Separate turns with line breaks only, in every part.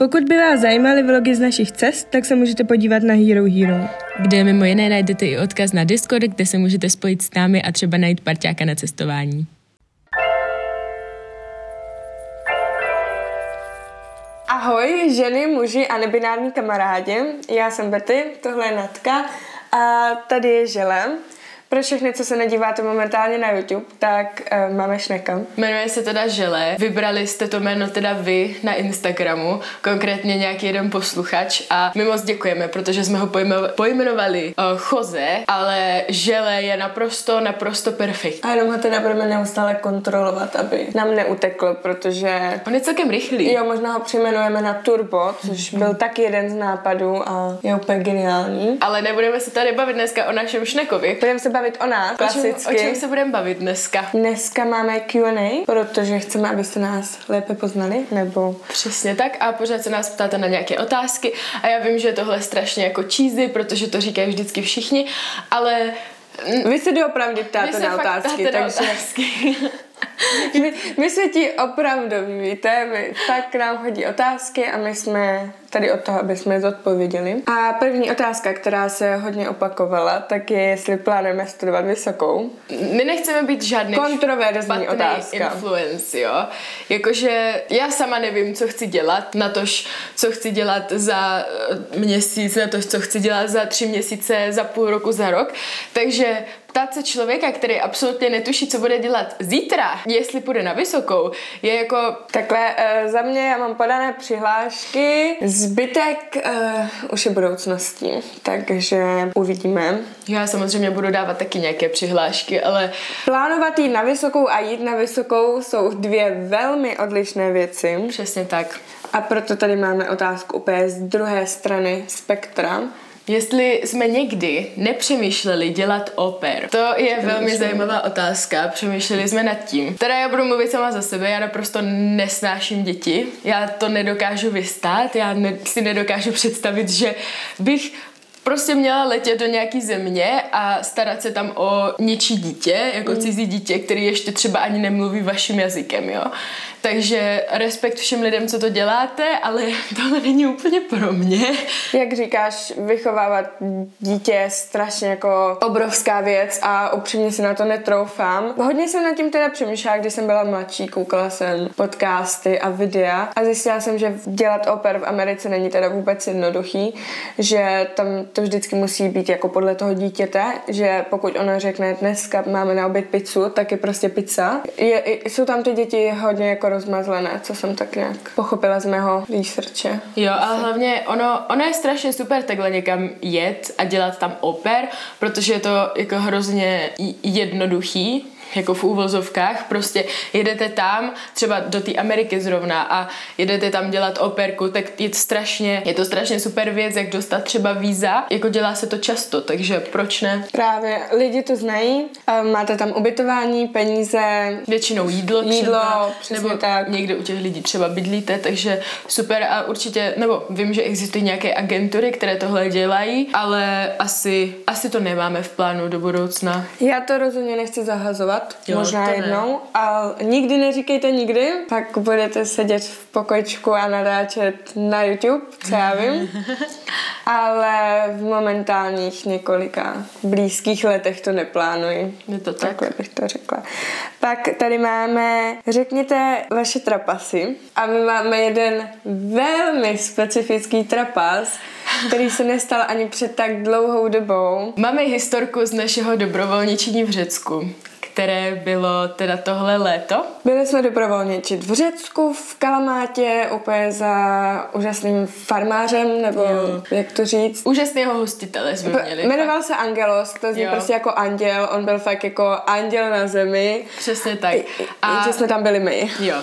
Pokud by vás zajímaly vlogy z našich cest, tak se můžete podívat na Hero Hero.
Kde mimo jiné najdete i odkaz na Discord, kde se můžete spojit s námi a třeba najít parťáka na cestování.
Ahoj, ženy, muži a nebinární kamarádi. Já jsem Betty, tohle je Natka a tady je Žele. Pro všechny, co se nedíváte momentálně na YouTube, tak uh, máme Šneka.
Jmenuje se teda Žele. Vybrali jste to jméno teda vy na Instagramu, konkrétně nějaký jeden posluchač a my moc děkujeme, protože jsme ho pojmo- pojmenovali uh, Choze, ale Žele je naprosto, naprosto perfektní.
A jenom ho teda budeme neustále kontrolovat, aby nám neutekl, protože...
On je celkem rychlý.
Jo, možná ho přejmenujeme na Turbo, což byl taky jeden z nápadů a je úplně geniální.
Ale nebudeme se tady bavit dneska o našem Šnekovi.
Budeme se bavit o nás,
O čem,
klasicky.
o čem se budeme bavit dneska?
Dneska máme Q&A, protože chceme, abyste nás lépe poznali, nebo...
Přesně tak a pořád se nás ptáte na nějaké otázky a já vím, že tohle je strašně jako cheesy, protože to říkají vždycky všichni, ale
Vy se doopravdy ptáte na otázky,
na
takže...
otázky.
My, my jsme ti opravdoví, víte, my, tak nám hodí otázky a my jsme tady od toho, aby jsme je zodpověděli. A první otázka, která se hodně opakovala, tak je, jestli plánujeme studovat vysokou.
My nechceme být žádný
Kontroverzní otázka.
influence, jo. Jakože já sama nevím, co chci dělat, na tož, co chci dělat za eh, měsíc, na to, co chci dělat za tři měsíce, za půl roku, za rok. Takže ptát se člověka, který absolutně netuší, co bude dělat zítra, jestli půjde na vysokou, je jako
Takhle uh, za mě já mám podané přihlášky, zbytek uh, už je budoucností, takže uvidíme.
Já samozřejmě budu dávat taky nějaké přihlášky, ale
Plánovat jít na vysokou a jít na vysokou jsou dvě velmi odlišné věci.
přesně tak.
A proto tady máme otázku úplně z druhé strany spektra.
Jestli jsme někdy nepřemýšleli dělat oper, to je velmi zajímavá otázka. Přemýšleli jsme nad tím. Teda já budu mluvit sama za sebe, já naprosto nesnáším děti. Já to nedokážu vystát, já ne, si nedokážu představit, že bych prostě měla letět do nějaký země a starat se tam o něčí dítě, jako cizí dítě, který ještě třeba ani nemluví vaším jazykem, jo. Takže respekt všem lidem, co to děláte, ale tohle není úplně pro mě.
Jak říkáš, vychovávat dítě je strašně jako obrovská věc a upřímně si na to netroufám. Hodně jsem nad tím teda přemýšlela, když jsem byla mladší, koukala jsem podcasty a videa a zjistila jsem, že dělat oper v Americe není teda vůbec jednoduchý, že tam to vždycky musí být jako podle toho dítěte, že pokud ona řekne dneska máme na oběd pizzu, tak je prostě pizza. Je, jsou tam ty děti hodně jako rozmazlené, co jsem tak nějak pochopila z mého researche.
Jo, ale hlavně ono, ono je strašně super takhle někam jet a dělat tam oper, protože je to jako hrozně jednoduchý, jako v úvozovkách, prostě jedete tam, třeba do té Ameriky zrovna a jedete tam dělat operku, tak je to strašně, je to strašně super věc, jak dostat třeba víza, jako dělá se to často, takže proč ne?
Právě lidi to znají, a máte tam ubytování, peníze,
Většinou jídlo,
Jídlo,
třeba,
přesně
nebo
tak.
někde u těch lidí třeba bydlíte, takže super a určitě, nebo vím, že existují nějaké agentury, které tohle dělají, ale asi, asi to nemáme v plánu do budoucna.
Já to rozhodně nechci zahazovat,
Jo,
možná
to ne.
jednou, ale nikdy neříkejte nikdy, pak budete sedět v pokočku a nadáčet na YouTube, co já vím. ale v momentálních několika blízkých letech to neplánuji.
Je to tak?
Takhle bych to řekla. Pak tady máme, řekněte vaše trapasy. A my máme jeden velmi specifický trapas, který se nestal ani před tak dlouhou dobou.
Máme historku z našeho dobrovolničení v Řecku, které bylo teda tohle léto.
Byli jsme dobrovolničit v Řecku, v Kalamátě, úplně za úžasným farmářem, nebo
Jo.
jak to říct.
Úžasného hostitele jsme měli.
Jmenoval se Angelos, to zní
Jo.
prostě jako anděl, on byl fakt jako anděl na zemi.
Přesně tak.
A... Že jsme tam byli my.
Jo.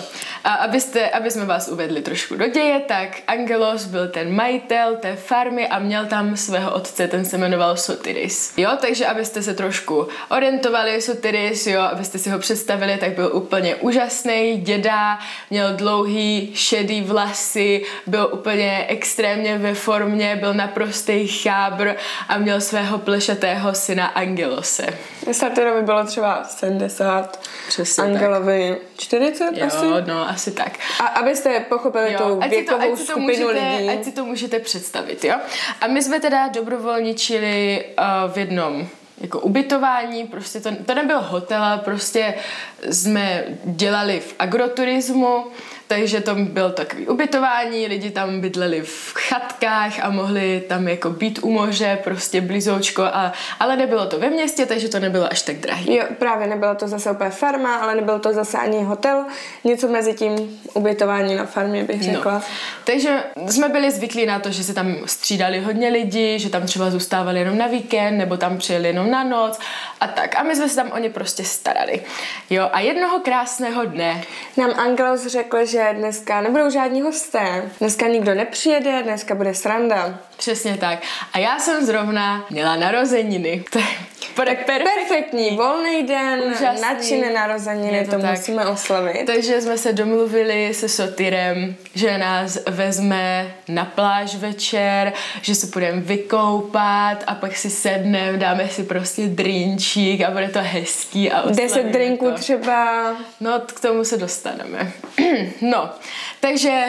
A abyste, aby jsme vás uvedli trošku do děje, tak Angelos byl ten majitel té farmy a měl tam svého otce, ten se jmenoval Sotiris. Jo, takže abyste se trošku orientovali, Sotiris si ho, abyste si ho představili, tak byl úplně úžasný. Děda měl dlouhý šedý vlasy, byl úplně extrémně ve formě, byl naprostý chábr a měl svého plešatého syna Angelose.
Sartorovi bylo třeba 70,
Přesně
Angelovi 40
Jo,
asi.
no, asi tak.
A abyste pochopili tu
ať si, to,
věkovou
ať,
skupinu
můžete,
lidí.
ať si to můžete představit, jo. A my jsme teda dobrovolničili uh, v jednom jako ubytování, prostě to, to nebyl hotel, prostě jsme dělali v agroturismu, takže to byl takový ubytování, lidi tam bydleli v chatkách a mohli tam jako být u moře, prostě blízoučko, a, ale nebylo to ve městě, takže to nebylo až tak drahý.
Jo, právě nebylo to zase úplně farma, ale nebyl to zase ani hotel. Něco mezi tím ubytování na farmě bych řekla.
No. Takže jsme byli zvyklí na to, že se tam střídali hodně lidí, že tam třeba zůstávali jenom na víkend, nebo tam přijeli jenom na noc a tak. A my jsme se tam o ně prostě starali. Jo, a jednoho krásného dne
Nám Angelos řekl, že dneska nebudou žádní hosté. Dneska nikdo nepřijede, dneska bude sranda.
Přesně tak. A já jsem zrovna měla narozeniny. To je per- perfektní.
Perfektní, volný den,
Úžasný.
nadšené narozeniny,
Je
to,
to tak.
musíme oslavit.
Takže jsme se domluvili se Sotyrem, že nás vezme na pláž večer, že se půjdeme vykoupat a pak si sedneme, dáme si prostě drinčík a bude to hezký a
Deset drinků
to.
třeba.
No, k tomu se dostaneme. no, takže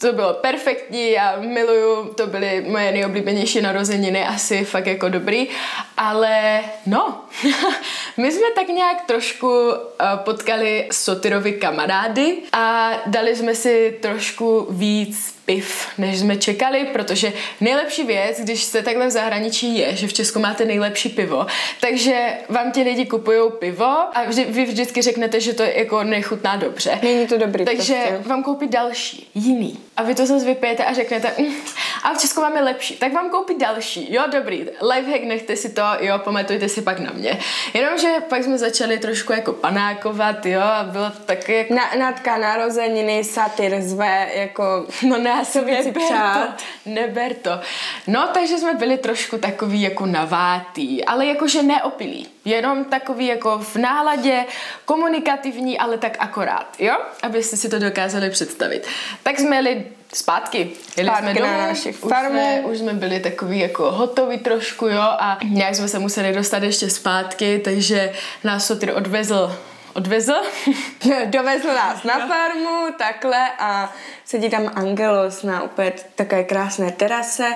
to bylo perfektní, já miluju, to byly moje nejoblíbenější narozeniny, asi fakt jako dobrý, ale no, my jsme tak nějak trošku uh, potkali Sotyrovi kamarády a dali jsme si trošku víc piv, než jsme čekali, protože nejlepší věc, když jste takhle v zahraničí je, že v Česku máte nejlepší pivo, takže vám ti lidi kupují pivo a vždy, vy vždycky řeknete, že to jako nechutná dobře.
Není to dobrý
Takže
prostě.
vám koupí další, jiný. A vy to zase vypijete a řeknete, mm, a v Česku máme lepší, tak vám koupí další. Jo, dobrý, lifehack, nechte si to, jo, pamatujte si pak na mě. Jenomže pak jsme začali trošku jako panákovat, jo, a bylo taky jako
Na, Natka narozeniny, satyr zve, jako...
No ne,
si
neber
přát?
to, neber to. No, takže jsme byli trošku takový jako navátý, ale jakože neopilí. Jenom takový jako v náladě, komunikativní, ale tak akorát, jo? Abyste si to dokázali představit. Tak jsme jeli zpátky. Jeli
Zpátky
jsme domů,
na naši
už
farmu.
jsme, už jsme byli takový jako hotoví trošku, jo? A nějak jsme se museli dostat ještě zpátky, takže nás Sotr odvezl odvezl.
Dovezl nás na farmu, takhle a sedí tam Angelos na úplně takové krásné terase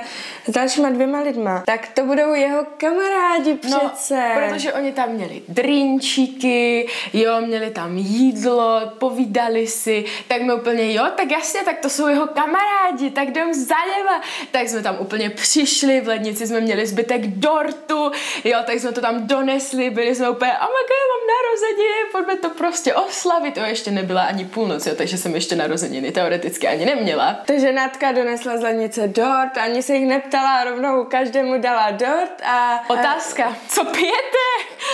s dalšíma dvěma lidma. Tak to budou jeho kamarádi přece.
No, protože oni tam měli drinčíky, jo, měli tam jídlo, povídali si, tak my úplně, jo, tak jasně, tak to jsou jeho kamarádi, tak jdem za něma. Tak jsme tam úplně přišli, v lednici jsme měli zbytek dortu, jo, tak jsme to tam donesli, byli jsme úplně, oh my god, mám narozeniny, pojďme to prostě oslavit. Jo, ještě nebyla ani půlnoc, jo, takže jsem ještě narozeniny teoreticky ani neměla.
Takže Natka donesla z lednice dort, ani se jich neptala, rovnou každému dala dort a...
Otázka, co pijete?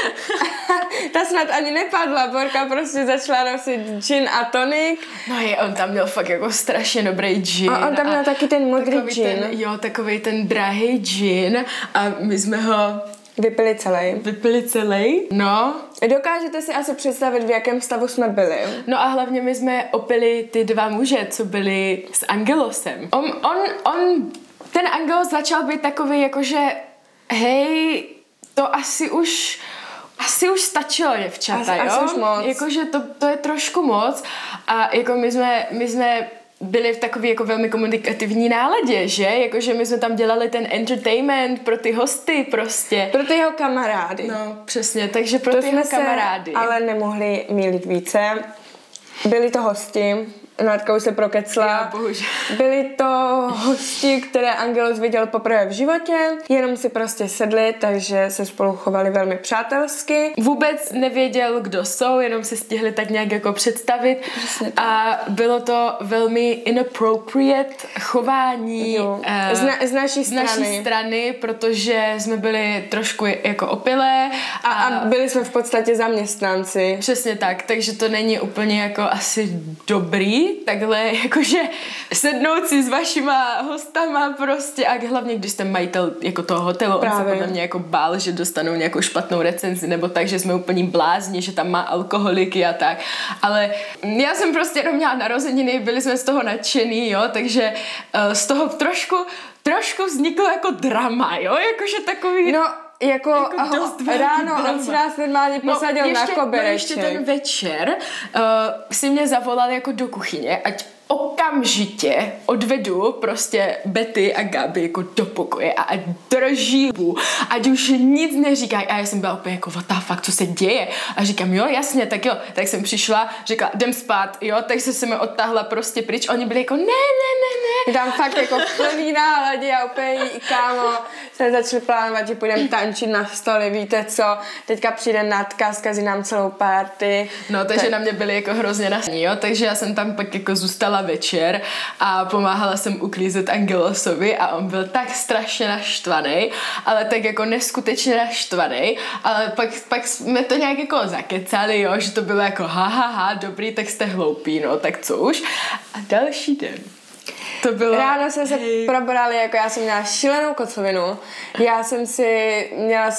Ta snad ani nepadla, Borka prostě začala nosit gin a tonik.
No je, on tam měl fakt jako strašně dobrý gin.
A on tam měl taky ten modrý gin.
Ten, jo, takový ten drahý gin a my jsme ho
Vypili celý.
vypili celý. No,
Dokážete si asi představit, v jakém stavu jsme byli.
no a hlavně my jsme opili ty dva muže, co byli s Angelosem. On, on, on ten Angelos začal být takový jakože hej, to asi už asi už stačilo, děvčata,
Asi-
jo?
asi už moc.
Jakože to, to je trošku moc a jako my jsme, my jsme byli v takové jako velmi komunikativní náladě, že? Jakože my jsme tam dělali ten entertainment pro ty hosty prostě.
Pro ty jeho kamarády.
No, přesně, takže pro
to
ty jeho kamarády.
ale nemohli mílit více. Byli to hosti, Natka už se prokecla.
Jo, bohužel.
Byli to hosti, které Angelos viděl poprvé v životě, jenom si prostě sedli, takže se spolu chovali velmi přátelsky.
Vůbec nevěděl, kdo jsou, jenom se stihli tak nějak jako představit a bylo to velmi inappropriate chování
Jo.
eh,
Z, na, z naší
z naší
strany.
strany, protože jsme byli trošku jako opilé
A, a byli jsme v podstatě zaměstnanci.
Přesně tak, takže to není úplně jako asi dobrý, takhle jakože sednout si s vašima hostama prostě a hlavně, když jste majitel jako toho hotelu, Právě. on se podle mě jako bál, že dostanou nějakou špatnou recenzi nebo tak, že jsme úplně blázni, že tam má alkoholiky a tak. Ale já jsem prostě jenom měla narozeniny, byli jsme z toho nadšený, jo, takže uh, z toho trošku trošku vzniklo jako drama, jo, jakože takový...
No, jako, jako aho, ráno drama. on si nás normálně no, posadil no, ještě, na kobereček. No
ještě ten večer uh, si mě zavolal jako do kuchyně, ať okamžitě odvedu prostě Betty a Gabi jako do pokoje a ať drží ať už nic neříkají. A já jsem byla úplně jako, what the fuck, co se děje? A říkám, jo, jasně, tak jo. Tak jsem přišla, řekla, jdem spát, jo, tak se se mi odtáhla prostě pryč. Oni byli jako, ne, ne, ne,
ne. Tam fakt jako v plný náladě a úplně kámo, se začali plánovat, že půjdeme tančit na stole, víte co, teďka přijde Natka, zkazí nám celou party.
No, takže tak... na mě byli jako hrozně nasní, jo, takže já jsem tam pak jako zůstala večer a pomáhala jsem uklízet Angelosovi a on byl tak strašně naštvaný, ale tak jako neskutečně naštvaný, ale pak, pak jsme to nějak jako zakecali, jo, že to bylo jako ha, ha, ha, dobrý, tak jste hloupí, no, tak co už. A další den to bylo...
Ráno jsme se probrali, jako já jsem měla šílenou kocovinu. Já jsem si měla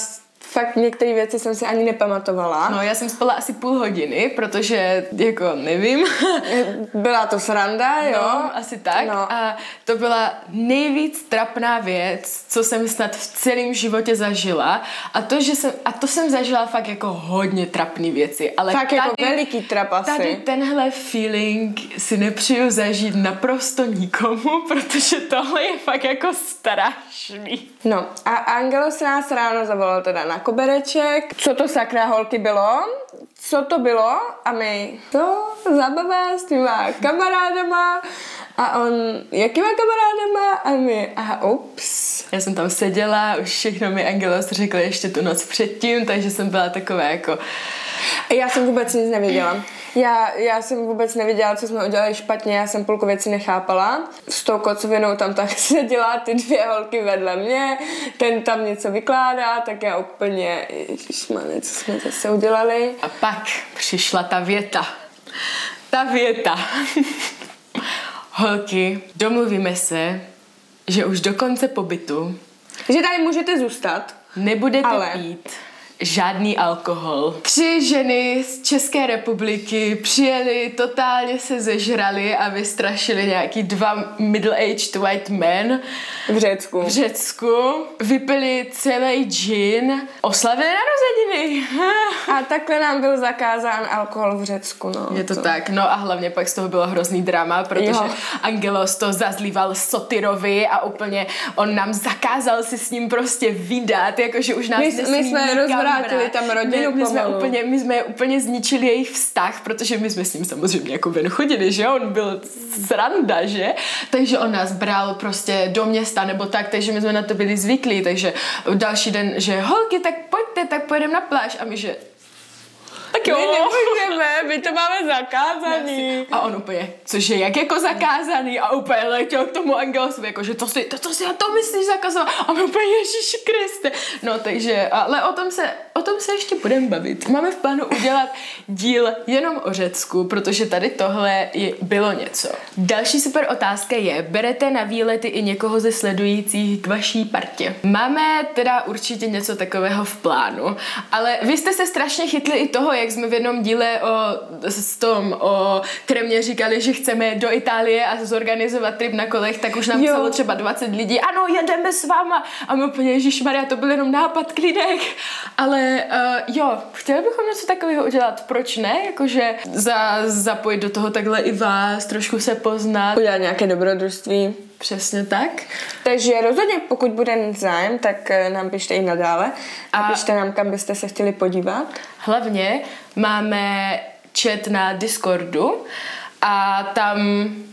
fakt některé věci jsem si ani nepamatovala.
No, já jsem spala asi půl hodiny, protože jako nevím.
byla to sranda, jo?
No, asi tak. No. A to byla nejvíc trapná věc, co jsem snad v celém životě zažila. A to, že jsem, a to jsem zažila fakt jako hodně trapné věci. Ale
fakt jako tady, jako veliký trap asi.
Tady tenhle feeling si nepřiju zažít naprosto nikomu, protože tohle je fakt jako strašný.
No a Angelo se nás ráno zavolal teda na kobereček. Co to sakra holky bylo? Co to bylo? A my, to zabava s těma kamarádama. A on, jakýma kamarádama? A my, a ups.
Já jsem tam seděla, už všechno mi Angelos řekl ještě tu noc předtím, takže jsem byla taková jako...
Já jsem vůbec nic nevěděla. Já, já jsem vůbec nevěděla, co jsme udělali špatně, já jsem půlku věci nechápala. S tou kocovinou tam tak seděla ty dvě holky vedle mě, ten tam něco vykládá, tak já úplně, ježišmane, co jsme zase udělali.
A pak přišla ta věta. Ta věta. Holky, domluvíme se, že už do konce pobytu
že tady můžete zůstat.
Nebudete ale... pít žádný alkohol. Tři ženy z České republiky přijeli, totálně se zežrali a vystrašili nějaký dva middle-aged white men.
V Řecku.
V Řecku. Vypili celý gin, oslavili narozeniny.
a takhle nám byl zakázán alkohol v Řecku, no.
Je to, to tak, no a hlavně pak z toho bylo hrozný drama, protože jo. Angelos to zazlíval Sotyrovi a úplně on nám zakázal si s ním prostě vydat, jakože už nás
my, my jsme vrátili tam rodinu
my, my jsme úplně, my jsme úplně zničili jejich vztah, protože my jsme s ním samozřejmě jako ven chodili, že on byl sranda, že? Takže on nás bral prostě do města nebo tak, takže my jsme na to byli zvyklí, takže další den, že holky, tak pojďte, tak pojedeme na pláž. A my, že
tak jo. My nemůžeme, my to máme zakázaný.
A on úplně, cože, jak jako zakázaný? A úplně letěl k tomu Angelosovi, jako, že to si, to, to si a to myslíš zakazovat. A my úplně, Ježíši Kriste. No, takže, ale o tom se, o tom se ještě budeme bavit. Máme v plánu udělat díl jenom o Řecku, protože tady tohle je, bylo něco. Další super otázka je, berete na výlety i někoho ze sledujících k vaší partě? Máme teda určitě něco takového v plánu, ale vy jste se strašně chytli i toho, jak jsme v jednom díle o, s tom, o Kremě říkali, že chceme do Itálie a zorganizovat trip na kolech, tak už nám psalo třeba 20 lidí, ano, jedeme s váma. A my úplně, Maria, to byl jenom nápad, klidek. Ale uh, jo, chtěli bychom něco takového udělat, proč ne? Jakože za, zapojit do toho takhle i vás, trošku se poznat.
Udělat nějaké dobrodružství.
Přesně tak.
Takže rozhodně, pokud bude zájem, tak eh, nám pište i nadále. A pište nám, kam byste se chtěli podívat.
Hlavně máme chat na Discordu, a tam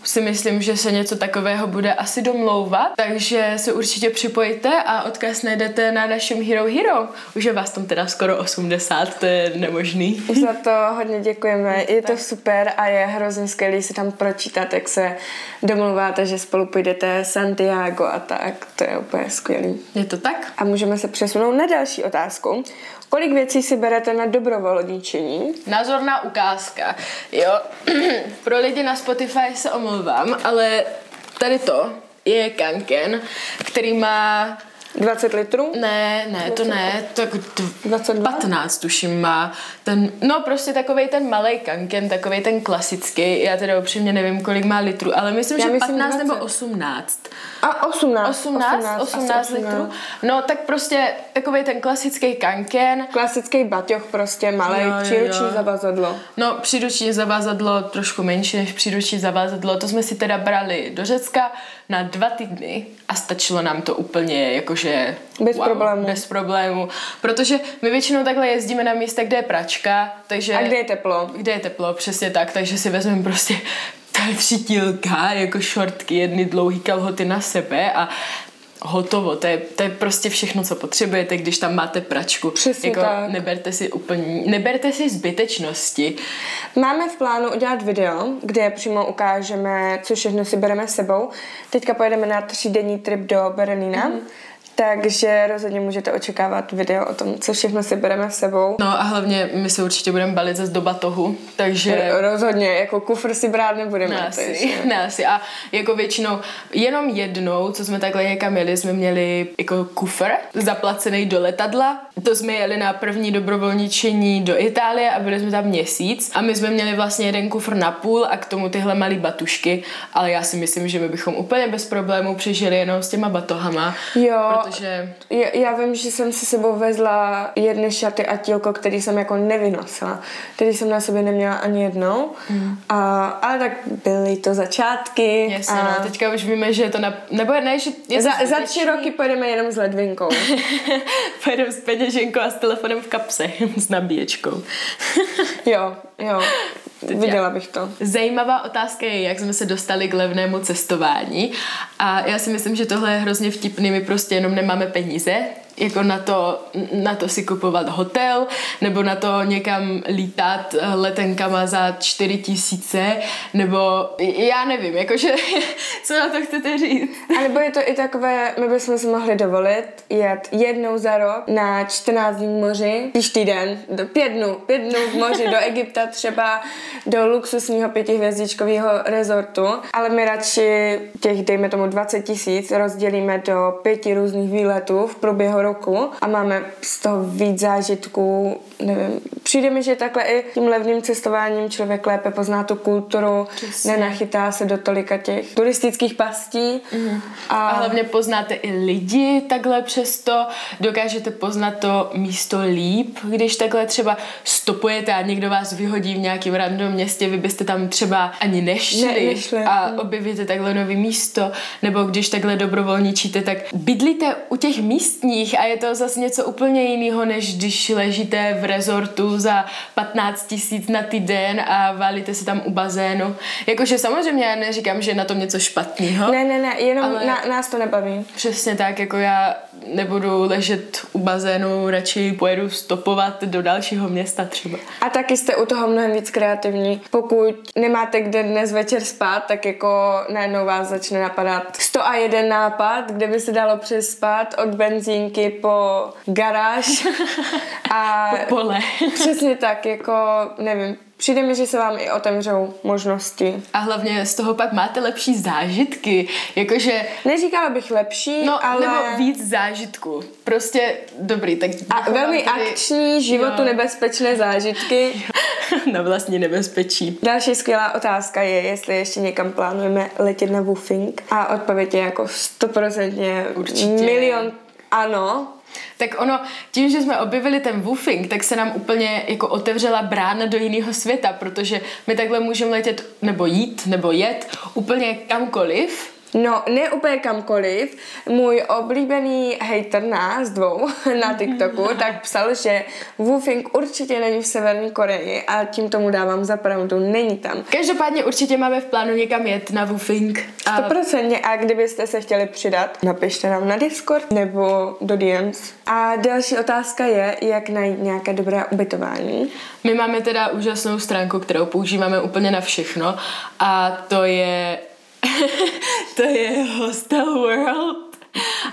si myslím, že se něco takového bude asi domlouvat, takže se určitě připojte a odkaz najdete na našem Hero Hero. Už je vás tam teda skoro 80, to je nemožný.
Za to hodně děkujeme, je to super a je hrozně skvělý si tam pročítat, jak se domluváte, že spolu půjdete Santiago a tak, to je úplně skvělý.
Je to tak?
A můžeme se přesunout na další otázku. Kolik věcí si berete na dobrovolničení?
Názorná ukázka. Jo, pro lidi na Spotify se omlouvám, ale tady to je kanken, který má
20 litrů?
Ne, ne, to ne, tak
22?
15 tuším má. Ten, no prostě takový ten malý kanken, takový ten klasický, já teda upřímně nevím, kolik má litrů, ale myslím,
Já
že
myslím
15 nebo
20.
18.
A 18.
18, 18, 18 litrů. No tak prostě takový ten klasický kanken,
Klasický baťoch prostě, malý,
jo,
příruční
jo.
zavazadlo.
No, příruční zavázadlo trošku menší než příruční zavázadlo. To jsme si teda brali do Řecka na dva týdny a stačilo nám to úplně jakože...
Bez problémů.
Bez problémů. Protože my většinou takhle jezdíme na místa, kde je pračka, takže...
A kde je teplo?
Kde je teplo, přesně tak, takže si vezmeme prostě třitílka, jako šortky, jedny dlouhý kalhoty na sebe a hotovo, to je, to je prostě všechno, co potřebujete, když tam máte pračku.
Přesně
jako,
tak.
Neberte si úplně, neberte si zbytečnosti.
Máme v plánu udělat video, kde přímo ukážeme, co všechno si bereme s sebou. Teďka pojedeme na třídenní trip do Berlína,
Mhm.
Takže rozhodně můžete očekávat video o tom, co všechno si bereme s sebou.
No a hlavně my se určitě budeme balit zase do batohu, takže...
Rozhodně, jako kufr si brát nebudeme.
Ne asi, ne asi. A jako většinou, jenom jednou, co jsme takhle někam jeli, jsme měli jako kufr zaplacený do letadla. To jsme jeli na první dobrovolničení do Itálie a byli jsme tam měsíc. A my jsme měli vlastně jeden kufr na půl a k tomu tyhle malé batušky. Ale já si myslím, že my bychom úplně bez problémů přežili jenom s těma batohama.
Jo,
Protože
já, já vím, že jsem si sebou vezla jedny šaty a tílko, který jsem jako nevynosila. Který jsem na sobě neměla ani jednou. Mm. A, ale tak byly to začátky.
jasně,
a
no, teďka už víme, že je to na... Nebo ne, že je to
za, za tři roky pojedeme jenom s ledvinkou.
Pojedeme s peněženkou a s telefonem v kapse, s nabíječkou.
jo, jo. Viděla bych to.
Zajímavá otázka je, jak jsme se dostali k levnému cestování. A já si myslím, že tohle je hrozně vtipný. My prostě jenom nemáme peníze, jako na to, na to si kupovat hotel, nebo na to někam lítat letenkama za 4 tisíce, nebo já nevím, jakože, co na to chcete říct?
A nebo je to i takové, my bychom si mohli dovolit jet jednou za rok na 14 dní moři, když týden, do pět dnů, pět dnů v moři do Egypta třeba, do luxusního pětihvězdičkového rezortu, ale my radši těch, dejme tomu 20 tisíc, rozdělíme do pěti různých výletů v průběhu roku a máme z toho víc zážitků, nevím, přijde mi, že takhle i tím levným cestováním člověk lépe pozná tu kulturu,
Přesně.
nenachytá se do tolika těch turistických pastí
Mhm. A hlavně poznáte i lidi takhle přesto, dokážete poznat to místo líp, když takhle třeba stopujete a někdo vás vyhodí v nějakém random městě, vy byste tam třeba ani nešli,
Ne- nešli,
a
mm.
objevíte takhle nový místo, nebo když takhle dobrovolničíte, tak bydlíte u těch místních a je to zase něco úplně jiného, než když ležíte v rezortu za 15 tisíc na týden a válíte se tam u bazénu. Jakože samozřejmě já neříkám, že je na tom něco špatného.
Ne, ne, ne, jenom
Ale-
Ale... na, nás to nebaví.
Přesně tak, jako já nebudu ležet u bazénu, radši pojedu stopovat do dalšího města třeba.
A taky jste u toho mnohem víc kreativní. Pokud nemáte kde dnes večer spát, tak jako najednou vás začne napadat 101 nápad, kde by se dalo přespat od benzínky po garáž. A
Pole.
přesně tak, jako nevím, přijde mi, že se vám i otevřou možnosti.
A hlavně z toho pak máte lepší zážitky, jakože
Neříkala bych lepší,
No,
ale...
nebo víc zážitku. Prostě dobrý, tak...
A velmi
tady-
akční, životu
Jo.
nebezpečné zážitky.
Na vlastní nebezpečí.
Další skvělá otázka je, jestli ještě někam plánujeme letět na woofing. A odpověď je jako stoprocentně
Určitě.
milion ano.
Tak ono, tím, že jsme objevili ten woofing, tak se nám úplně jako otevřela brána do jiného světa, protože my takhle můžeme letět, nebo jít, nebo jet úplně kamkoliv,
No, ne úplně kamkoliv. Můj oblíbený hater nás dvou na TikToku tak psal, že woofing určitě není v Severní Koreji a tím tomu dávám za pravdu, není tam.
Každopádně určitě máme v plánu někam jet na woofing. A
Stoprocentně a kdybyste se chtěli přidat, napište nám na Discord nebo do DMs. A další otázka je, jak najít nějaké dobré ubytování.
my máme teda úžasnou stránku, kterou používáme úplně na všechno a to je to je Hostel World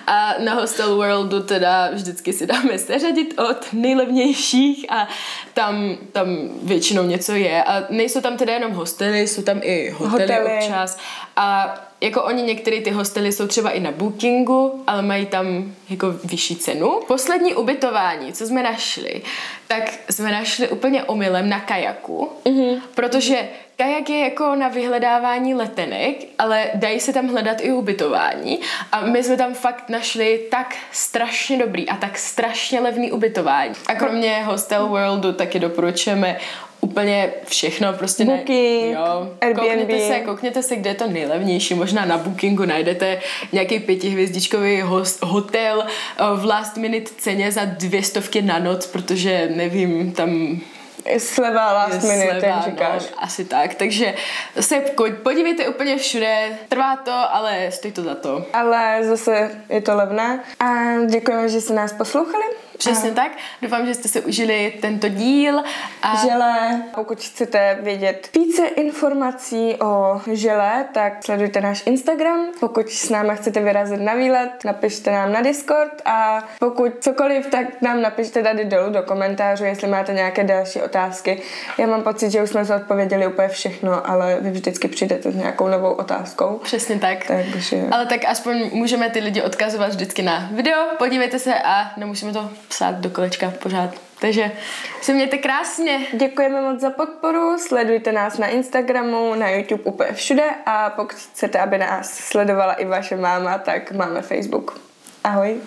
A na Hostel Worldu teda vždycky si dáme seřadit od nejlevnějších a tam, tam většinou něco je. A nejsou tam teda jenom hostely, jsou tam i hotely,
Hotely.
občas. A jako oni některé ty hostely jsou třeba i na bookingu, ale mají tam jako vyšší cenu. Poslední ubytování, co jsme našli, tak jsme našli úplně omylem na kajaku, mm-hmm. protože kajak je jako na vyhledávání letenek, ale dají se tam hledat i ubytování a my jsme tam fakt našli tak strašně dobrý a tak strašně levný ubytování. A kromě Hostel Worldu taky doporučujeme úplně všechno, prostě
Booking,
ne, jo,
Airbnb.
Koukněte se, koukněte se, kde je to nejlevnější. Možná na Bookingu najdete nějaký pětihvězdičkový host, hotel eh, v last minute ceně za dvě stovky na noc, protože nevím, tam
Sleva last minute,
sleva,
jak říkáš.
No, asi tak, takže se podívejte úplně všude, trvá to, ale stojí to za to.
Ale zase je to levné. A děkujeme, že jste nás poslouchali.
Přesně tak, doufám, že jste se užili tento díl a
Žele, pokud chcete vědět více informací o žele, tak sledujte náš Instagram. Pokud s náma chcete vyrazit na výlet, napište nám na Discord a pokud cokoliv, tak nám napište tady dolů do komentářů, jestli máte nějaké další otázky. Já mám pocit, že už jsme zodpověděli úplně všechno, ale vy vždycky přijdete s nějakou novou otázkou.
přesně tak.
Takže
Ale tak aspoň můžeme ty lidi odkazovat vždycky na video, podívejte se a nemusíme to psát do kolečka pořád. Takže se mějte krásně.
děkujeme moc za podporu, sledujte nás na Instagramu, na YouTube, úplně všude a pokud chcete, aby nás sledovala i vaše máma, tak máme Facebook. Ahoj.